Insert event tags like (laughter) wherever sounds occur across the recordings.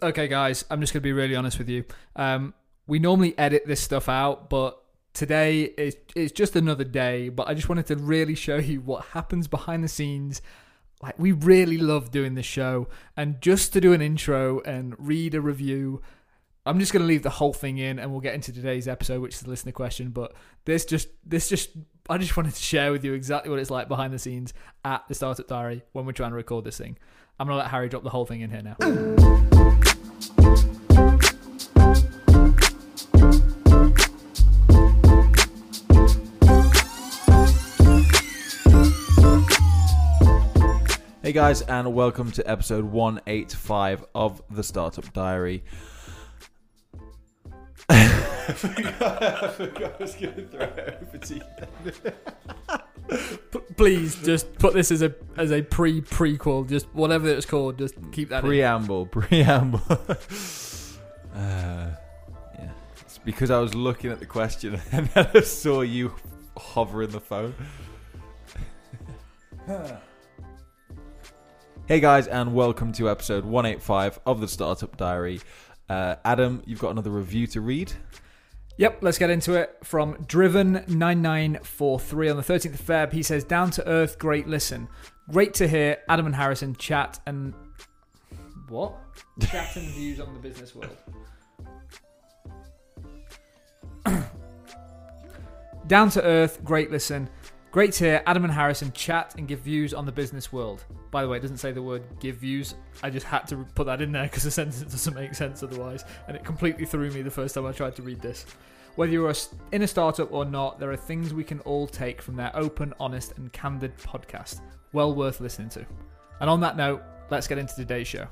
Okay, guys, I'm just going to be really honest with you. Um, we normally edit this stuff out, but today is it's just another day. But I just wanted to really show you what happens behind the scenes. Like we really love doing this show, and just to do an intro and read a review. I'm just going to leave the whole thing in, and we'll get into today's episode, which is the listener question. But this just, this just, I just wanted to share with you exactly what it's like behind the scenes at the Startup Diary when we're trying to record this thing. I'm going to let Harry drop the whole thing in here now. Hey guys, and welcome to episode 185 of the Startup Diary. I forgot I was going to throw it over to you. P- please just put this as a as a pre prequel, just whatever it's called, just keep that in. Preamble, preamble. (laughs) uh, yeah, it's because I was looking at the question (laughs) and then I saw you hovering the phone. (laughs) hey guys, and welcome to episode 185 of the Startup Diary. Uh, Adam, you've got another review to read. Yep, let's get into it. From Driven9943 on the 13th of Feb, he says, Down to earth, great listen. Great to hear Adam and Harrison chat and. What? Chat and views on the business world. (clears throat) Down to earth, great listen. Great to hear Adam and Harrison chat and give views on the business world. By the way, it doesn't say the word give views. I just had to put that in there because the (laughs) sentence doesn't make sense otherwise. And it completely threw me the first time I tried to read this. Whether you're in a startup or not, there are things we can all take from their open, honest, and candid podcast. Well worth listening to. And on that note, let's get into today's show.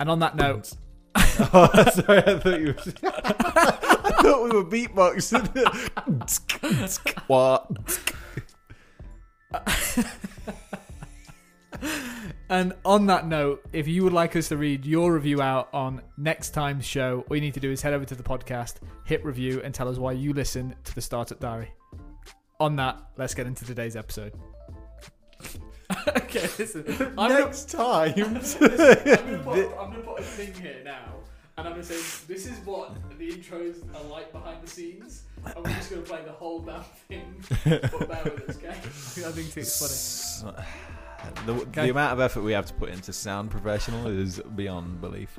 And on that note, (laughs) oh, sorry, I thought you were. (laughs) I thought we were beatboxing. what? (laughs) And on that note, if you would like us to read your review out on next time's show, all you need to do is head over to the podcast, hit review, and tell us why you listen to the Startup Diary. On that, let's get into today's episode. (laughs) okay, listen. I'm gonna, Next time. I'm gonna put, I'm gonna put a thing here now, and I'm gonna say this is what the intros are like behind the scenes, and we're just gonna play the whole damn thing. But bear with us, okay? (laughs) I think it's funny. The, Okay. the amount of effort we have to put into sound professional is beyond belief.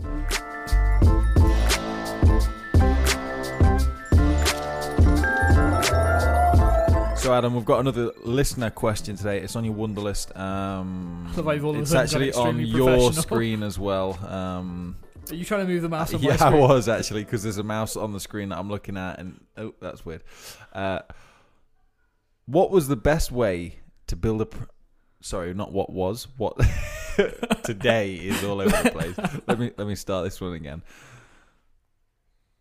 So Adam, we've got another listener question today. It's on your Wunderlist. Um, I love how you've all it's actually on your screen as well. Um, Are you trying to move the mouse on my yeah, I was actually because there's a mouse on the screen that I'm looking at, and oh, that's weird. Uh, what was the best way to build a? Pr- Sorry, not what was. What (laughs) today is all over the place. (laughs) let me let me start this one again.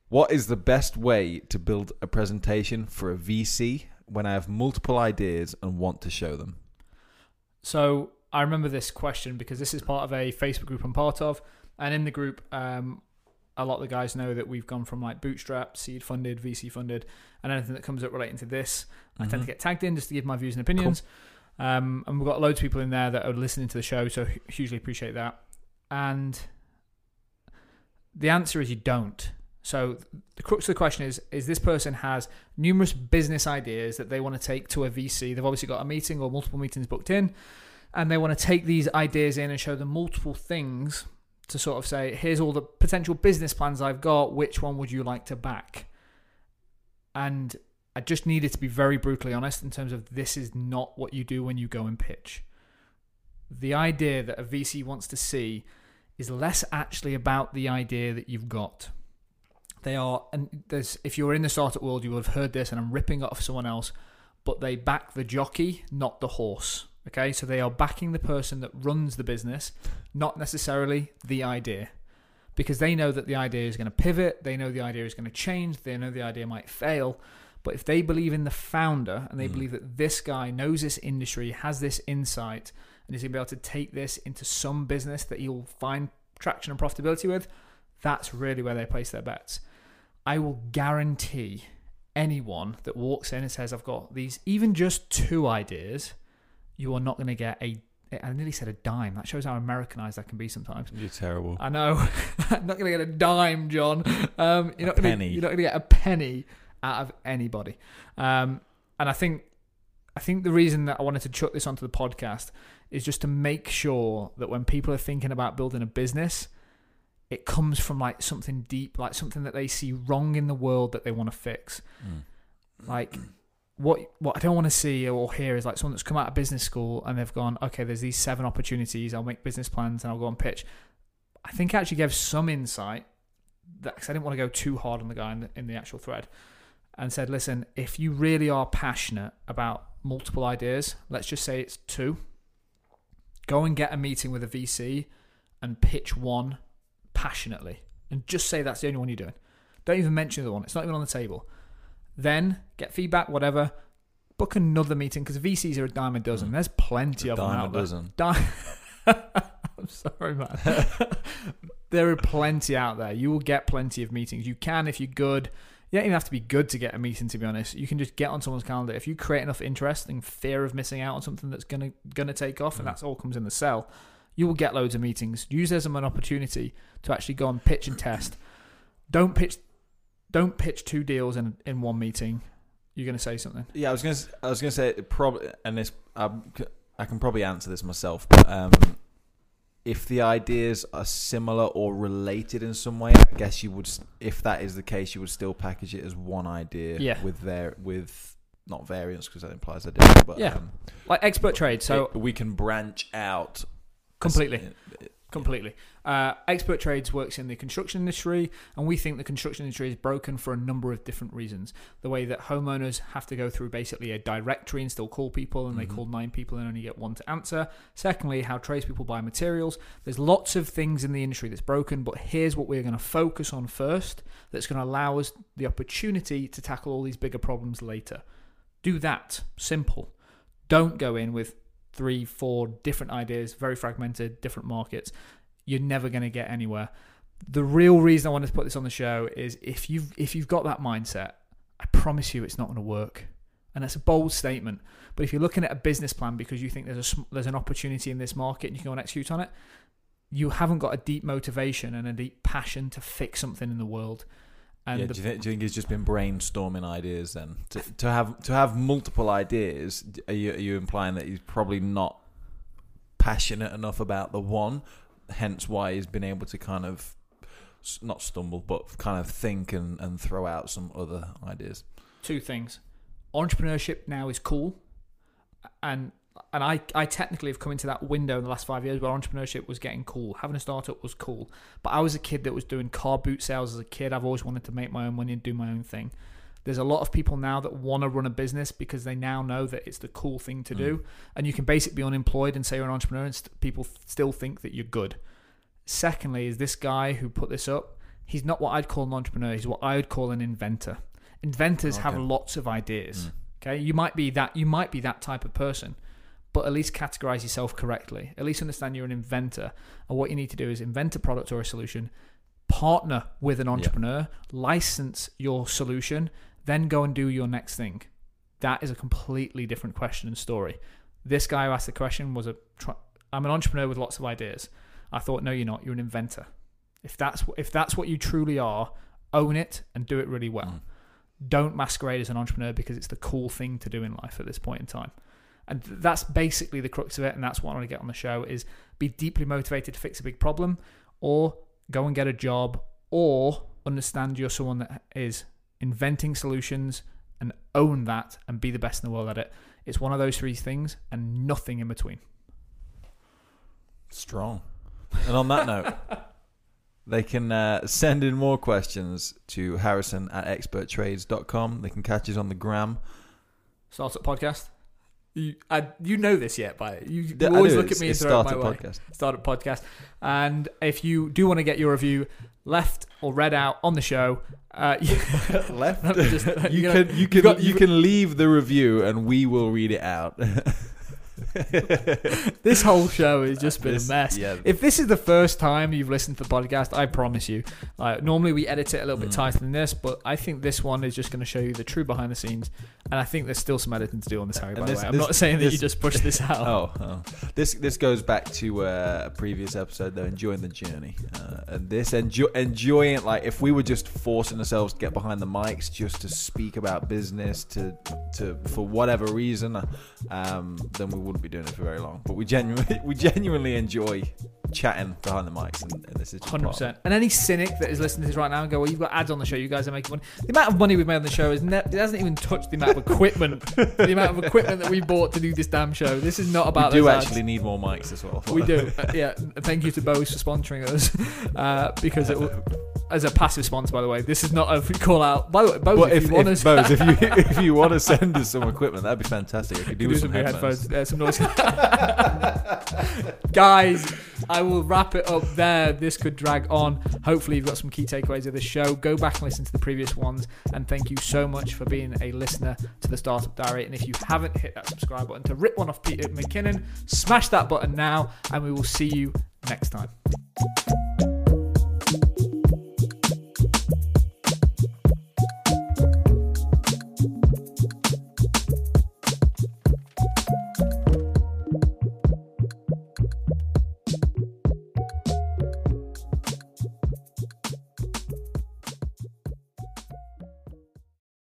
What is the best way to build a presentation for a VC when I have multiple ideas and want to show them? So I remember this question because this is part of a Facebook group I'm part of, and in the group, um, a lot of the guys know that we've gone from like bootstrap, seed funded, VC funded, and anything that comes up relating to this, I tend to get tagged in just to give my views and opinions. Um, and we've got loads of people in there that are listening to the show, so hugely appreciate that. And the answer is you don't. So the crux of the question is: Is this person has numerous business ideas that they want to take to a VC? They've obviously got a meeting or multiple meetings booked in, and they want to take these ideas in and show them multiple things to sort of say, "Here's all the potential business plans I've got. Which one would you like to back?" And I just needed to be very brutally honest in terms of this is not what you do when you go and pitch. The idea that a VC wants to see is less actually about the idea that you've got. They are, and there's if you're in the startup world, you will have heard this, and I'm ripping it off someone else, but they back the jockey, not the horse. Okay, so they are backing the person that runs the business, not necessarily the idea. Because they know that the idea is going to pivot, they know the idea is going to change, they know the idea might fail. But if they believe in the founder and they Mm. believe that this guy knows this industry, has this insight, and is going to be able to take this into some business that he'll find traction and profitability with, that's really where they place their bets. I will guarantee anyone that walks in and says, I've got these, even just two ideas, you are not going to get a, I nearly said a dime. That shows how Americanized I can be sometimes. You're terrible. I know. I'm (laughs) not going to get a dime, John. Um, you're A not gonna, penny. You're not going to get a penny out of anybody. Um, and I think, I think the reason that I wanted to chuck this onto the podcast is just to make sure that when people are thinking about building a business, it comes from like something deep, like something that they see wrong in the world that they want to fix. Mm. Like what what I don't want to see or hear is like someone that's come out of business school and they've gone, okay, there's these seven opportunities. I'll make business plans and I'll go and pitch. I think I actually gave some insight that cause I didn't want to go too hard on the guy in the, in the actual thread, and said, listen, if you really are passionate about multiple ideas, let's just say it's two. Go and get a meeting with a VC and pitch one passionately, and just say that's the only one you're doing. Don't even mention the one; it's not even on the table. Then get feedback, whatever. Book another meeting because VCs are a dime a dozen. Mm. There's plenty A of them dime out a there. dozen. (laughs) I'm sorry, man. (laughs) there are plenty out there. You will get plenty of meetings. You can if you're good. You don't even have to be good to get a meeting. To be honest, you can just get on someone's calendar. If you create enough interest and fear of missing out on something that's gonna gonna take off, and Mm. that's all comes in the sell, you will get loads of meetings. Use this as an opportunity to actually go and pitch and test. Don't pitch. Don't pitch two deals in in one meeting. You're gonna say something. Yeah, I was gonna. s- I was gonna say it probably, and this um, I can probably answer this myself. But um, if the ideas are similar or related in some way, I guess you would. If that is the case, you would still package it as one idea. Yeah. With their with not variance because that implies they're different. But Yeah. um, Like expert trade. So it- we can branch out completely. uh, Completely. Uh, Expert Trades works in the construction industry, and we think the construction industry is broken for a number of different reasons. The way that homeowners have to go through basically a directory and still call people, and Mhm. they call nine people and only get one to answer. Secondly, how tradespeople buy materials. There's lots of things in the industry that's broken, but here's what we're going to focus on first that's going to allow us the opportunity to tackle all these bigger problems later. Do that. Simple. Don't go in with three, four different ideas, very fragmented, different markets. You're never going to get anywhere. The real reason I wanted to put this on the show is if you've if you've got that mindset, I promise you it's not going to work. And that's a bold statement. But if you're looking at a business plan because you think there's a there's an opportunity in this market and you can go and execute on it, you haven't got a deep motivation and a deep passion to fix something in the world. And yeah, do, you think, do you think he's just been brainstorming ideas then? To, to have to have multiple ideas, are you, are you implying that he's probably not passionate enough about the one, hence why he's been able to kind of not stumble, but kind of think and, and throw out some other ideas. two things. Entrepreneurship now is cool, and and I I technically have come into that window in the last five years where entrepreneurship was getting cool. Having a startup was cool, but I was a kid that was doing car boot sales as a kid. I've always wanted to make my own money and do my own thing. There's a lot of people now that want to run a business because they now know that it's the cool thing to do, and you can basically be unemployed and say you're an entrepreneur, and st- people still think that you're good. Secondly, is this guy who put this up? He's not what I'd call an entrepreneur. He's what I would call an inventor. Inventors have lots of ideas. Mm. Okay, you might be that. You might be that type of person, but at least categorize yourself correctly. At least understand you're an inventor, and what you need to do is invent a product or a solution, partner with an entrepreneur, license your solution, then go and do your next thing. That is a completely different question and story. This guy who asked the question was a. I'm an entrepreneur with lots of ideas. I thought, no, you're not. You're an inventor. If that's if that's what you truly are, own it and do it really well. Mm. Don't masquerade as an entrepreneur because it's the cool thing to do in life at this point in time. And that's basically the crux of it, and that's what I want to get on the show: is be deeply motivated to fix a big problem, or go and get a job, or understand you're someone that is inventing solutions and own that and be the best in the world at it. It's one of those three things and nothing in between. Strong. And on that note, (laughs) they can uh, send in more questions to harrison at experttrades.com. They can catch us on the gram. Startup podcast. You, I, you know this yet, by you, you always look at me and it's throw it my Startup way. Podcast. Startup podcast. And if you do want to get your review left or read out on the show, uh, (laughs) Left. (laughs) just, you know, can you you've can got- you can leave the review and we will read it out. (laughs) (laughs) this whole show has just been This- a mess. Yeah. If this is the first time you've listened to the podcast, I promise you, like normally we edit it a little bit Mm. tighter than this, but I think this one is just going to show you the true behind the scenes, and I think there's still some editing to do on this, Harry. By And the way, I'm this- not saying that this- you just push this (laughs) out. Oh, oh, this this goes back to uh, a previous episode though, enjoying the journey, uh, and this enjoy, enjoying it. Like if we were just forcing ourselves to get behind the mics just to speak about business, to to for whatever reason, um, then we wouldn't be doing it for very long. But we genuinely (laughs) we genuinely enjoy chatting behind the mics, and, and this is just Hundred part percent. And any cynic that is listening to this right now and go, "Well, you've got ads on the show. You guys are making money." The amount of money we've made on the show is ne- it hasn't even touched the amount of equipment, (laughs) the amount of equipment that we bought to do this damn show. This is not about We do those ads. actually need more mics as well. We do. (laughs) Uh, yeah. Thank you to Bose for sponsoring us. Uh, because it, w- as a passive sponsor, by the way, this is not a call out. By the way, Bose, if, if, you want if, Bose, if you (laughs) if you want to send us some equipment, that'd be fantastic. I could do, do with some some headphones. headphones, uh, some noise. (laughs) Guys, I will wrap it up there. This could drag on. Hopefully, you've got some key takeaways of this show. Go back and listen to the previous ones. And thank you so much for being a listener to the Startup Diary. And if you haven't hit that subscribe button to rip one off Peter McKinnon, smash that button now, and we will see you next time.